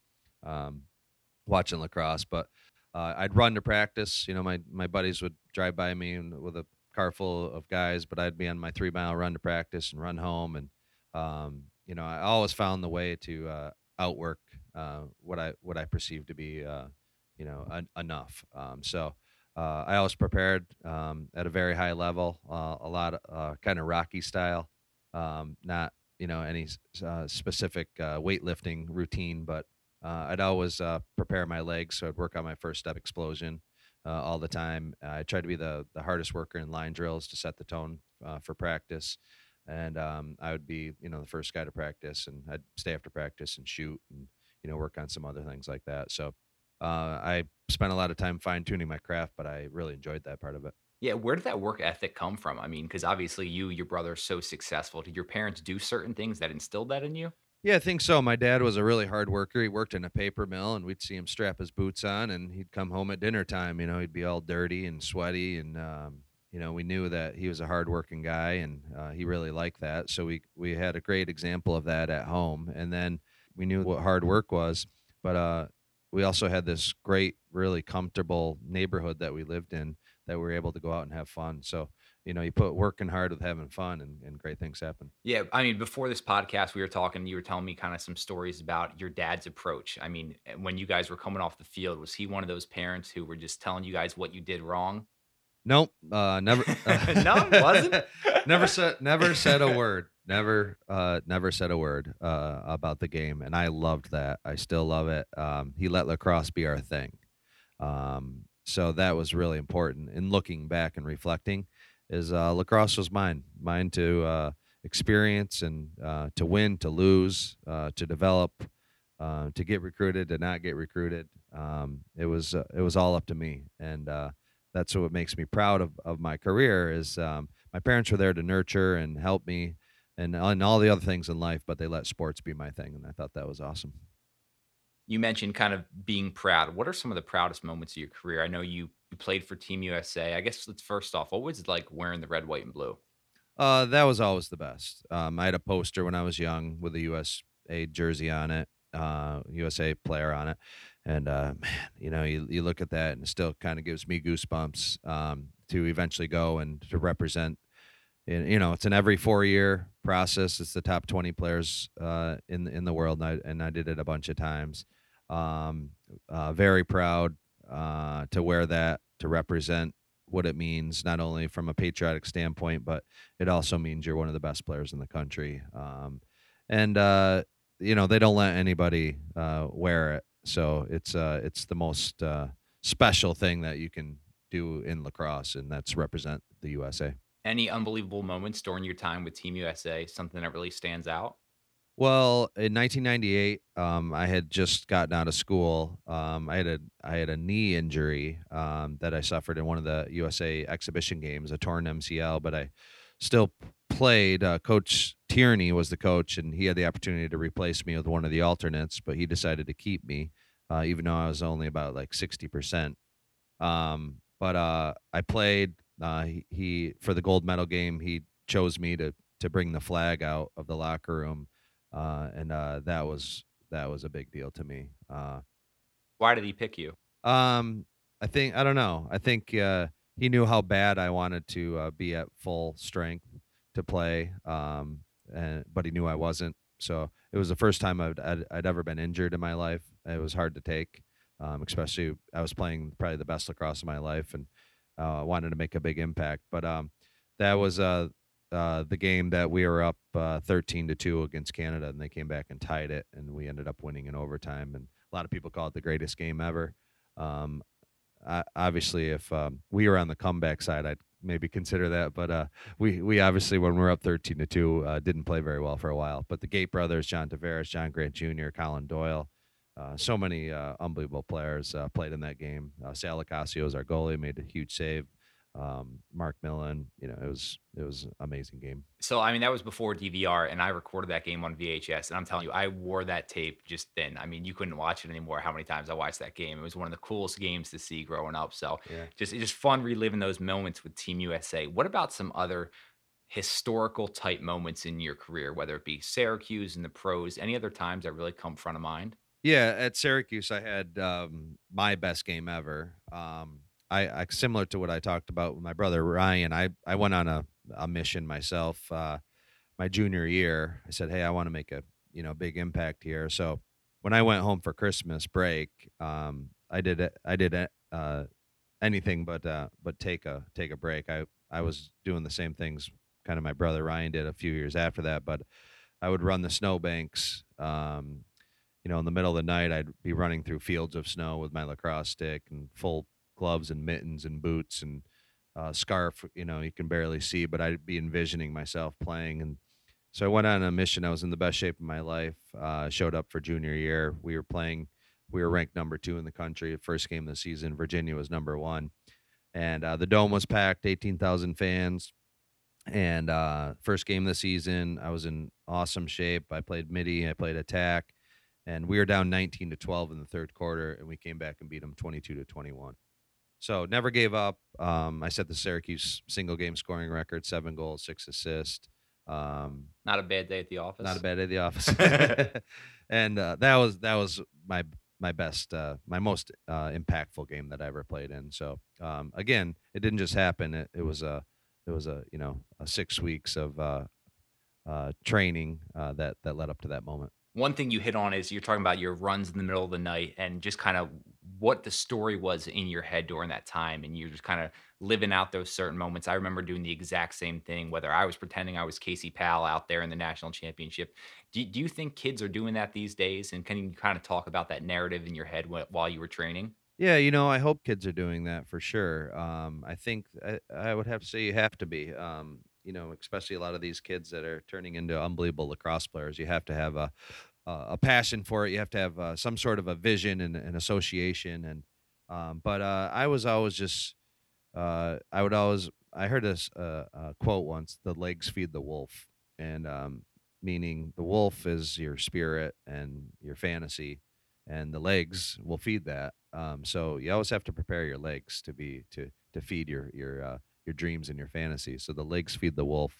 um, watching lacrosse. But uh, I'd run to practice. You know, my my buddies would drive by me and with a car full of guys, but I'd be on my three mile run to practice and run home. And um, you know, I always found the way to uh, outwork uh, what I what I perceived to be uh, you know en- enough. Um, so. Uh, I always prepared um, at a very high level, uh, a lot of uh, kind of Rocky style, um, not you know any specific weightlifting routine, but I'd always prepare my legs, so I'd work on my first step explosion, all the time. I tried to be the the hardest worker in line drills to set the tone for practice, and um, I would be you know the first guy to practice, and I'd stay after practice and shoot and you know work on some other things like that. So uh, I spent a lot of time fine tuning my craft, but I really enjoyed that part of it. Yeah, where did that work ethic come from? I mean, because obviously you, your brother, are so successful. Did your parents do certain things that instilled that in you? Yeah, I think so. My dad was a really hard worker. He worked in a paper mill, and we'd see him strap his boots on, and he'd come home at dinner time. You know, he'd be all dirty and sweaty, and um, you know, we knew that he was a hardworking guy, and uh, he really liked that. So we we had a great example of that at home, and then we knew what hard work was. But uh, we also had this great, really comfortable neighborhood that we lived in that we were able to go out and have fun. So you know, you put working hard with having fun and, and great things happen. Yeah. I mean, before this podcast, we were talking, you were telling me kind of some stories about your dad's approach. I mean, when you guys were coming off the field, was he one of those parents who were just telling you guys what you did wrong? Nope. Uh, never. Uh, no, wasn't. never said, never said a word. Never, uh, never said a word, uh, about the game. And I loved that. I still love it. Um, he let lacrosse be our thing. Um, so that was really important in looking back and reflecting is uh, lacrosse was mine, mine to uh, experience and uh, to win, to lose, uh, to develop, uh, to get recruited, to not get recruited. Um, it was uh, it was all up to me, and that's what makes me proud of, of my career. Is um, my parents were there to nurture and help me, and and all the other things in life, but they let sports be my thing, and I thought that was awesome you mentioned kind of being proud. What are some of the proudest moments of your career? I know you, you played for Team USA. I guess let's first off, what was it like wearing the red, white, and blue? Uh, that was always the best. Um, I had a poster when I was young with a USA jersey on it, uh, USA player on it, and uh, man, you know, you you look at that and it still kind of gives me goosebumps um, to eventually go and to represent. You know, it's an every four year process. It's the top twenty players uh, in in the world, and I, and I did it a bunch of times. Um, uh, very proud uh, to wear that to represent what it means, not only from a patriotic standpoint, but it also means you're one of the best players in the country. Um, and uh, you know they don't let anybody uh, wear it, so it's uh, it's the most uh, special thing that you can do in lacrosse, and that's represent the USA. Any unbelievable moments during your time with Team USA? Something that really stands out? Well, in 1998, um, I had just gotten out of school. Um, I had a I had a knee injury um, that I suffered in one of the USA exhibition games, a torn MCL, but I still played. Uh, coach Tierney was the coach, and he had the opportunity to replace me with one of the alternates, but he decided to keep me, uh, even though I was only about like 60 percent. Um, but uh, I played. Uh, he, he for the gold medal game, he chose me to to bring the flag out of the locker room uh, and uh, that was that was a big deal to me. Uh, Why did he pick you? Um, I think I don't know. I think uh, he knew how bad I wanted to uh, be at full strength to play, um, and but he knew I wasn't. So it was the first time I'd, I'd, I'd ever been injured in my life. It was hard to take, um, especially I was playing probably the best lacrosse of my life and uh, wanted to make a big impact. But um, that was uh, uh, the game that we were up uh, 13 to 2 against Canada and they came back and tied it and we ended up winning in overtime and a lot of people call it the greatest game ever. Um, I, obviously if um, we were on the comeback side I'd maybe consider that but uh, we we obviously when we are up 13 to 2 uh, didn't play very well for a while but the Gait brothers John Tavares, John Grant Jr., Colin Doyle uh, so many uh, unbelievable players uh, played in that game. Uh, Sal Locascio was our goalie, made a huge save um, Mark Millen. You know, it was it was an amazing game. So I mean, that was before DVR, and I recorded that game on VHS. And I'm telling you, I wore that tape just then. I mean, you couldn't watch it anymore. How many times I watched that game? It was one of the coolest games to see growing up. So yeah. just just fun reliving those moments with Team USA. What about some other historical type moments in your career, whether it be Syracuse and the pros, any other times that really come front of mind? Yeah, at Syracuse, I had um, my best game ever. Um, I, I similar to what I talked about with my brother Ryan. I I went on a, a mission myself. Uh, my junior year, I said, "Hey, I want to make a you know big impact here." So when I went home for Christmas break, um, I did I did uh, anything but uh, but take a take a break. I I was doing the same things kind of my brother Ryan did a few years after that, but I would run the snowbanks. Um, you know, in the middle of the night, I'd be running through fields of snow with my lacrosse stick and full gloves and mittens and boots and uh, scarf. You know, you can barely see, but I'd be envisioning myself playing. And so I went on a mission. I was in the best shape of my life. Uh, showed up for junior year. We were playing. We were ranked number two in the country. First game of the season, Virginia was number one, and uh, the dome was packed, eighteen thousand fans. And uh, first game of the season, I was in awesome shape. I played midi, I played attack, and we were down 19 to 12 in the third quarter, and we came back and beat them 22 to 21. So never gave up. Um, I set the Syracuse single game scoring record: seven goals, six assists. Um, not a bad day at the office. Not a bad day at the office. and uh, that was that was my my best, uh, my most uh, impactful game that I ever played in. So um, again, it didn't just happen. It, it was a it was a you know a six weeks of uh, uh, training uh, that that led up to that moment. One thing you hit on is you're talking about your runs in the middle of the night and just kind of what the story was in your head during that time, and you're just kind of living out those certain moments. I remember doing the exact same thing, whether I was pretending I was Casey Powell out there in the national championship. Do, do you think kids are doing that these days? And can you kind of talk about that narrative in your head while you were training? Yeah, you know, I hope kids are doing that for sure. Um, I think I, I, would have to say you have to be. Um, you know, especially a lot of these kids that are turning into unbelievable lacrosse players. You have to have a a passion for it. You have to have uh, some sort of a vision and an association. And um, but uh, I was always just uh, I would always I heard this uh, quote once: "The legs feed the wolf," and um, meaning the wolf is your spirit and your fantasy, and the legs will feed that. Um, so you always have to prepare your legs to be to to feed your your uh, your dreams and your fantasies. So the legs feed the wolf,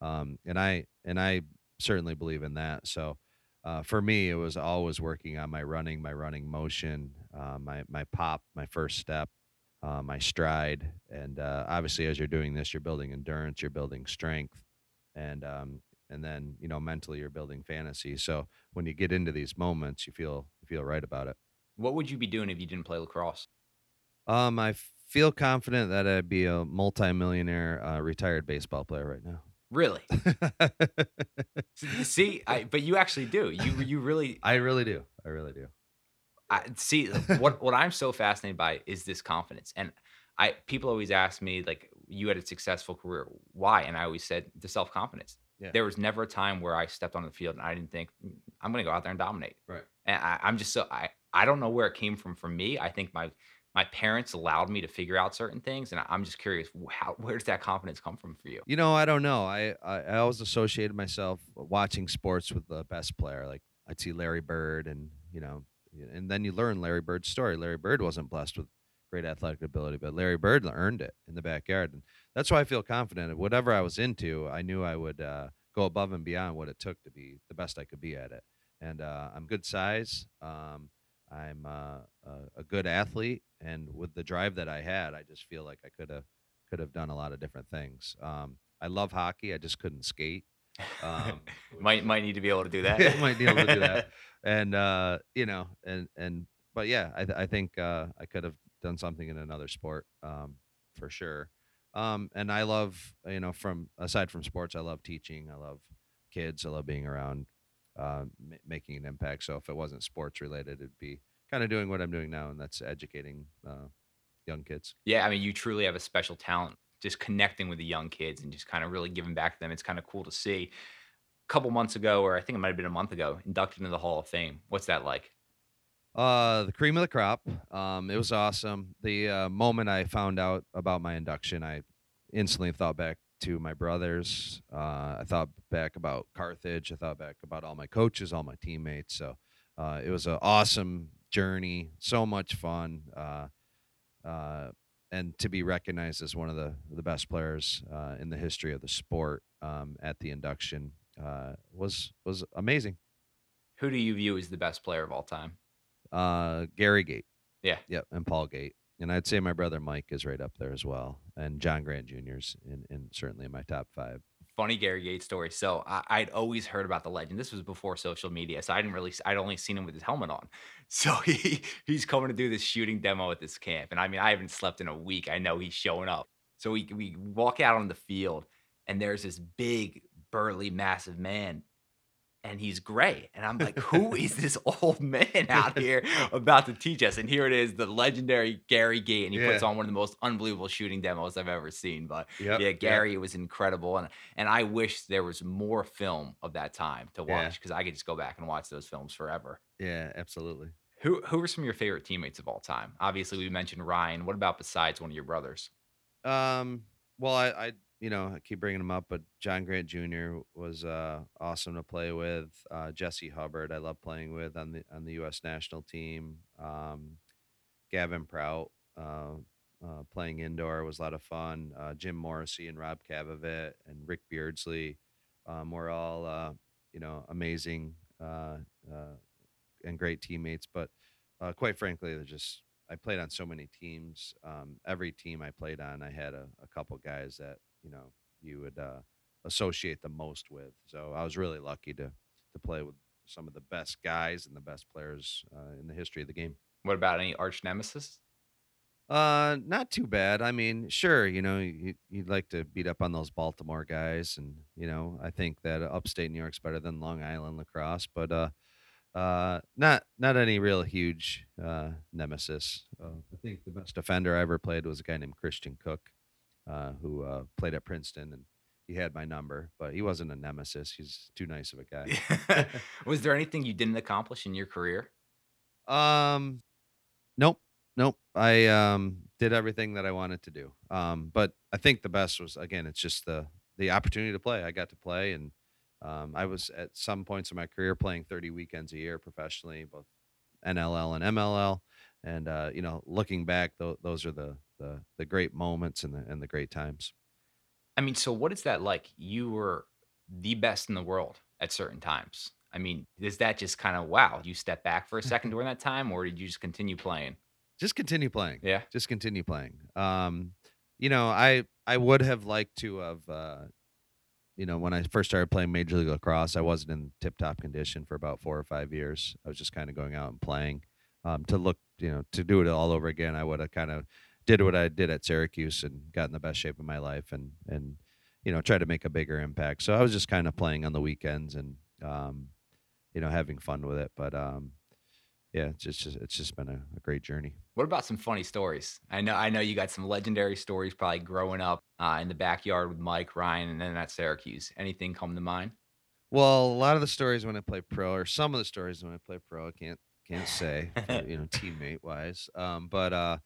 um, and I and I certainly believe in that. So uh, for me, it was always working on my running, my running motion, uh, my my pop, my first step, uh, my stride, and uh, obviously as you're doing this, you're building endurance, you're building strength, and um, and then you know mentally you're building fantasy. So when you get into these moments, you feel you feel right about it. What would you be doing if you didn't play lacrosse? Um, I feel confident that I'd be a multimillionaire uh, retired baseball player right now. Really? see, I, but you actually do. You you really. I really do. I really do. I see what what I'm so fascinated by is this confidence, and I people always ask me like, you had a successful career, why? And I always said the self confidence. Yeah. There was never a time where I stepped on the field and I didn't think mm, I'm going to go out there and dominate. Right. And I, I'm just so I I don't know where it came from for me. I think my my parents allowed me to figure out certain things, and I'm just curious, how where does that confidence come from for you? You know, I don't know. I I, I always associated myself watching sports with the best player. Like I'd see Larry Bird, and you know, and then you learn Larry Bird's story. Larry Bird wasn't blessed with great athletic ability, but Larry Bird earned it in the backyard, and that's why I feel confident. Whatever I was into, I knew I would uh, go above and beyond what it took to be the best I could be at it. And uh, I'm good size. Um, I'm uh, a, a good athlete, and with the drive that I had, I just feel like I could have could have done a lot of different things. Um, I love hockey. I just couldn't skate. Um, might might need to be able to do that. might be able to do that. And uh, you know, and and but yeah, I I think uh, I could have done something in another sport um, for sure. Um, and I love you know from aside from sports, I love teaching. I love kids. I love being around uh, m- making an impact. So if it wasn't sports related, it'd be kind of doing what I'm doing now, and that's educating uh, young kids. Yeah, I mean, you truly have a special talent, just connecting with the young kids and just kind of really giving back to them. It's kind of cool to see. A couple months ago, or I think it might have been a month ago, inducted into the Hall of Fame. What's that like? Uh, the cream of the crop. Um, it was awesome. The uh, moment I found out about my induction, I instantly thought back to my brothers. Uh, I thought back about Carthage. I thought back about all my coaches, all my teammates. So uh, it was an awesome journey, so much fun, uh, uh, and to be recognized as one of the the best players uh, in the history of the sport um, at the induction uh, was was amazing. Who do you view as the best player of all time? Uh, Gary Gait. Yeah. Yep. And Paul Gait. And I'd say my brother Mike is right up there as well. And John Grant Jr.'s in, in certainly in my top five. Funny Gary Gait's story. So I, I'd always heard about the legend. This was before social media, so I didn't really. I'd only seen him with his helmet on. So he he's coming to do this shooting demo at this camp, and I mean I haven't slept in a week. I know he's showing up. So we we walk out on the field, and there's this big, burly, massive man and he's gray. And I'm like, who is this old man out here about to teach us? And here it is, the legendary Gary Gait, and he Yeah. puts on one of the most unbelievable shooting demos I've ever seen. But Yep, yeah. Gary, it was incredible, and and I wish there was more film of that time to watch because I could just go back and watch those films forever. Yeah, absolutely. Who who are some of your favorite teammates of all time? Obviously, we mentioned Ryan. What about besides one of your brothers? Um, well, I, I, you know, I keep bringing him up, but John Grant Jr. was uh, awesome to play with. Uh, Jesse Hubbard, I love playing with on the on the U.S. national team. Um, Gavin Prout, uh, uh, playing indoor was a lot of fun. Uh, Jim Morrissey and Rob Kavovit and Rick Beardsley, um, were all uh, you know amazing and great teammates. But quite frankly, they're just I played on so many teams. Um, every team I played on, I had a, a couple guys that you know you would uh, associate the most with. So I was really lucky to to play with some of the best guys and the best players uh, in the history of the game. What about any arch nemesis? Uh, not too bad. I mean, sure, you know, you, you'd like to beat up on those Baltimore guys, and you know, I think that upstate New York's better than Long Island lacrosse, but uh, uh, not not any real huge uh, nemesis. Uh, I think the best defender I ever played was a guy named Christian Cook, uh, who uh, played at Princeton, and he had my number, but he wasn't a nemesis. He's too nice of a guy. Was there anything you didn't accomplish in your career? Um, nope, nope. I um did everything that I wanted to do. Um, but I think the best was again, it's just the the opportunity to play. I got to play, and um, I was at some points in my career playing 30 weekends a year professionally, both NLL and MLL. And uh, you know, looking back, th- those are the, the the great moments and the and the great times. I mean, so what is that like? You were the best in the world at certain times. I mean, is that just kind of wow? You step back for a second during that time, or did you just continue playing? Just continue playing. Yeah. just continue playing. Um, you know, I I would have liked to have, uh, you know, when I first started playing Major League Lacrosse, I wasn't in tip top condition for about four or five years. I was just kind of going out and playing. Um, to look, you know, to do it all over again, I would have kind of did what I did at Syracuse and got in the best shape of my life and and you know tried to make a bigger impact. So I was just kind of playing on the weekends and um, you know having fun with it. But um, yeah, it's just it's just been a, a great journey. What about some funny stories? I know, I know you got some legendary stories, probably growing up uh, in the backyard with Mike Ryan, and then at Syracuse. Anything come to mind? Well, a lot of the stories when I play pro, or some of the stories when I play pro, I can't can't say, you know, teammate wise. Um, but uh,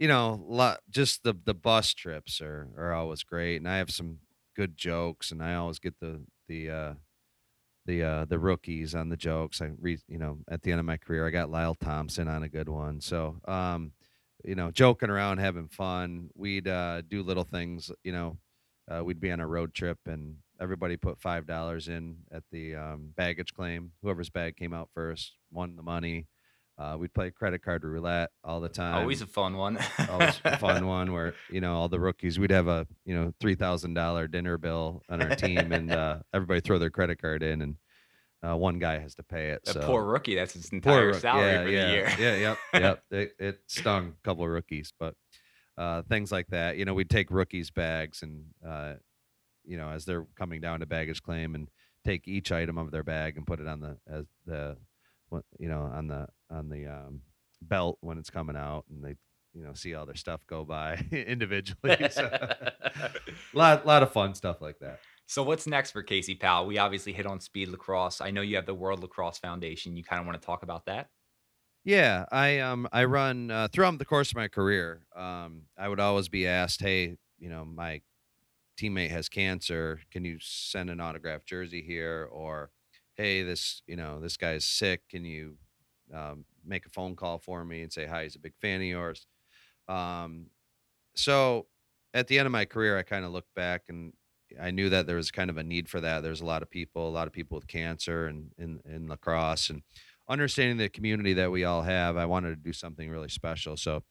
you know, lot just the the bus trips are are always great, and I have some good jokes, and I always get the the uh, the uh, the rookies on the jokes. I read, you know, at the end of my career, I got Lyle Thompson on a good one. So, um, you know, joking around, having fun. We'd uh, do little things, you know. Uh, we'd be on a road trip and everybody put five dollars in at the um, baggage claim. Whoever's bag came out first won the money. Uh, we'd play credit card roulette all the time. Always a fun one. always a fun one where you know all the rookies. We'd have a you know three thousand dollar dinner bill on our team, and uh, everybody throw their credit card in, and uh, one guy has to pay it. That so. poor rookie. That's his entire salary yeah, for yeah, the year. Yeah, yep, yep. It, it stung a couple of rookies, but uh, things like that. You know, we'd take rookies' bags and uh, you know as they're coming down to baggage claim and take each item of their bag and put it on the as the what- you know on the on the um, belt when it's coming out, and they you know see all their stuff go by individually. So, lot lot of fun stuff like that. So what's next for Casey Powell? We obviously hit on speed lacrosse. I know you have the World Lacrosse Foundation. You kind of want to talk about that? Yeah, I um I run uh, throughout the course of my career. Um, I would always be asked, "Hey, you know, my teammate has cancer. Can you send an autographed jersey here?" Or, "Hey, this you know this guy's sick. Can you um, make a phone call for me and say hi? He's a big fan of yours." Um, so at the end of my career, I kind of look back and I knew that there was kind of a need for that. There's a lot of people, a lot of people with cancer and in, in lacrosse and understanding the community that we all have. I wanted to do something really special. So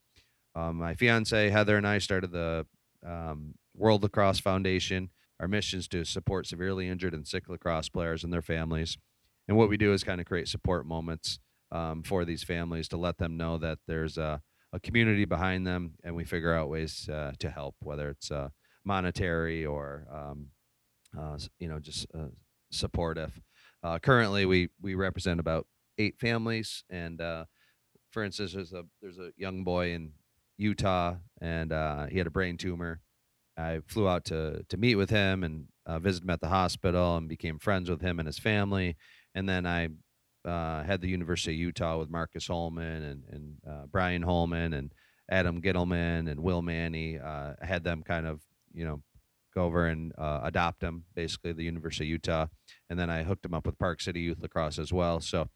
um, my fiance Heather and I started the um, World Lacrosse Foundation. Our mission is to support severely injured and sick lacrosse players and their families. And what we do is kind of create support moments um, for these families to let them know that there's a, a community behind them, and we figure out ways uh, to help, whether it's uh, monetary or um, uh, you know just uh, supportive. Uh, currently, we we represent about eight families, and uh, for instance, there's a there's a young boy in Utah, and he had a brain tumor. I flew out to to meet with him and visit him at the hospital, and became friends with him and his family. And then I uh, had the University of Utah with Marcus Holman and, and uh, Brian Holman and Adam Ghitelman and Will Manny. Uh, had them kind of, you know, go over and uh, adopt them, basically, the University of Utah. And then I hooked him up with Park City Youth Lacrosse as well. So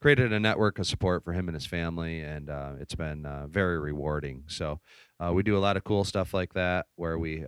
created a network of support for him and his family, and uh, it's been very rewarding. So we do a lot of cool stuff like that where we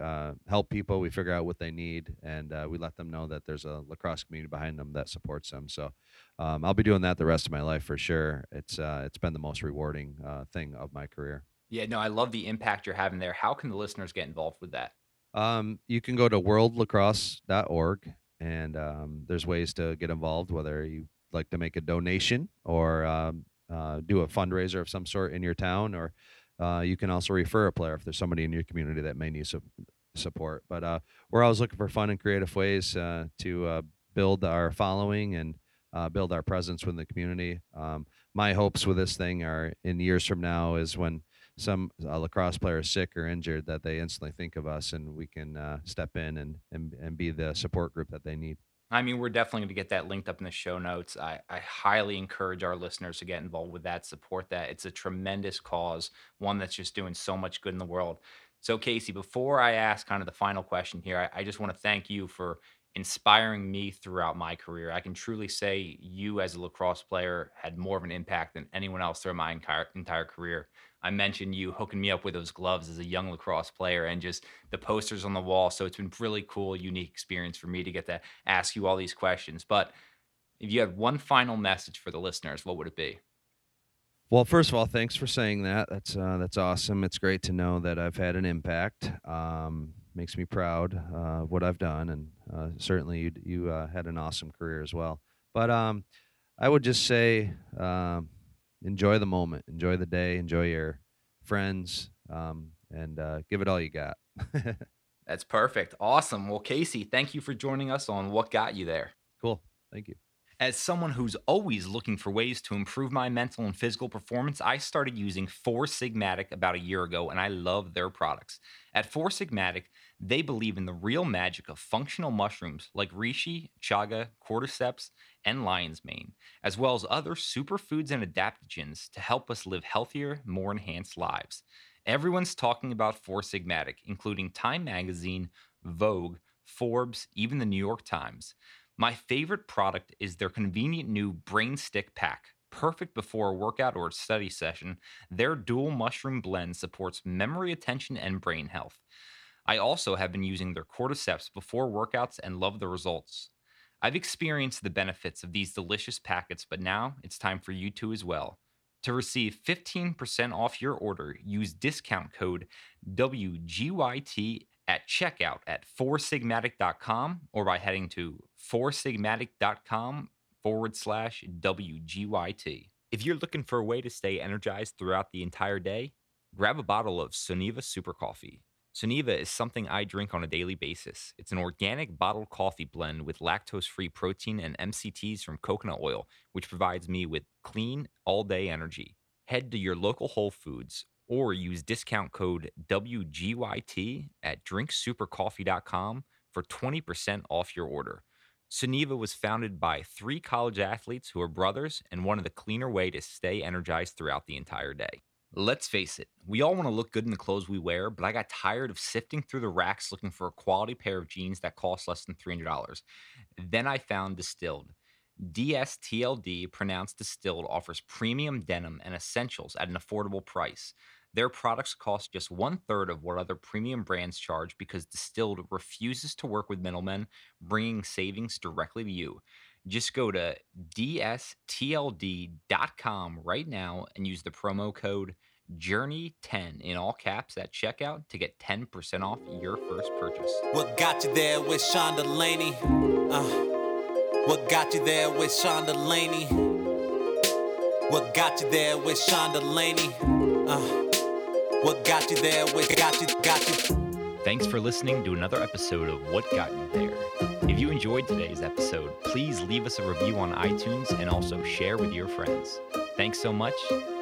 help people, we figure out what they need, and we let them know that there's a lacrosse community behind them that supports them. So um, I'll be doing that the rest of my life for sure. It's uh, it's been the most rewarding thing of my career. Yeah, no, I love the impact you're having there. How can the listeners get involved with that? Um, you can go to worldlacrosse.org and um, there's ways to get involved, whether you like to make a donation or um, uh, do a fundraiser of some sort in your town, or uh, you can also refer a player if there's somebody in your community that may need su- support. But uh, we're always looking for fun and creative ways uh, to uh, build our following and uh, build our presence within the community. Um, my hopes with this thing are in years from now is when some lacrosse player is sick or injured that they instantly think of us and we can step in and, and, and be the support group that they need. I mean, we're definitely going to get that linked up in the show notes. I, I highly encourage our listeners to get involved with that, support that. It's a tremendous cause, one that's just doing so much good in the world. So, Casey, before I ask kind of the final question here, I, I just want to thank you for inspiring me throughout my career. I can truly say you, as a lacrosse player, had more of an impact than anyone else throughout my entire, entire career. I mentioned you hooking me up with those gloves as a young lacrosse player and just the posters on the wall. So it's been really cool, unique experience for me to get to ask you all these questions. But if you had one final message for the listeners, what would it be? Well, first of all, thanks for saying that. That's uh, that's awesome. It's great to know that I've had an impact. Um, makes me proud uh, of what I've done, and uh, certainly you you uh, had an awesome career as well. But um, I would just say um, enjoy the moment, enjoy the day, enjoy your friends, um, and uh, give it all you got. That's perfect. Awesome. Well, Casey, thank you for joining us on What Got You There. Cool. Thank you. As someone who's always looking for ways to improve my mental and physical performance, I started using Four Sigmatic about a year ago, and I love their products. At Four Sigmatic, they believe in the real magic of functional mushrooms like reishi, chaga, cordyceps, and lion's mane, as well as other superfoods and adaptogens to help us live healthier, more enhanced lives. Everyone's talking about Four Sigmatic, including Time Magazine, Vogue, Forbes, even the New York Times. My favorite product is their convenient new Brain Stick Pack. Perfect before a workout or a study session, their dual mushroom blend supports memory, attention, and brain health. I also have been using their cordyceps before workouts and love the results. I've experienced the benefits of these delicious packets, but now it's time for you to as well. To receive 15% off your order, use discount code WGYT at checkout at foursigmatic.com or by heading to foursigmatic.com forward slash WGYT. If you're looking for a way to stay energized throughout the entire day, grab a bottle of Soneva Super Coffee. Soneva is something I drink on a daily basis. It's an organic bottled coffee blend with lactose free protein and MCTs from coconut oil, which provides me with clean, all day energy. Head to your local Whole Foods or use discount code WGYT at drinksupercoffee.com for 20% off your order. Soneva was founded by three college athletes who are brothers and wanted a cleaner way to stay energized throughout the entire day. Let's face it, we all want to look good in the clothes we wear, but I got tired of sifting through the racks looking for a quality pair of jeans that cost less than $300. Then I found Distilled. DSTLD, pronounced distilled, offers premium denim and essentials at an affordable price. Their products cost just one third of what other premium brands charge because Distilled refuses to work with middlemen, bringing savings directly to you. Just go to dstld.com right now and use the promo code Journey10 in all caps at checkout to get 10% off your first purchase. What got you there with Sean Delaney? Uh, what got you there with Sean Delaney? What got you there with Sean Delaney? Uh, what got you there with got you got you? Thanks for listening to another episode of What Got You There. If you enjoyed today's episode, please leave us a review on iTunes and also share with your friends. Thanks so much.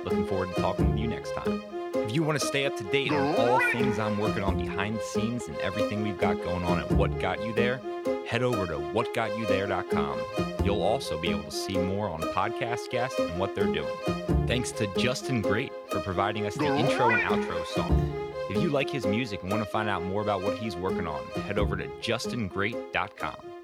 Looking forward to talking with you next time. If you want to stay up to date on all things I'm working on behind the scenes and everything we've got going on at What Got You There, head over to whatgotyouthere.com. You'll also be able to see more on podcast guests and what they're doing. Thanks to Justin Great for providing us the intro and outro song. If you like his music and want to find out more about what he's working on, head over to justingreat.com.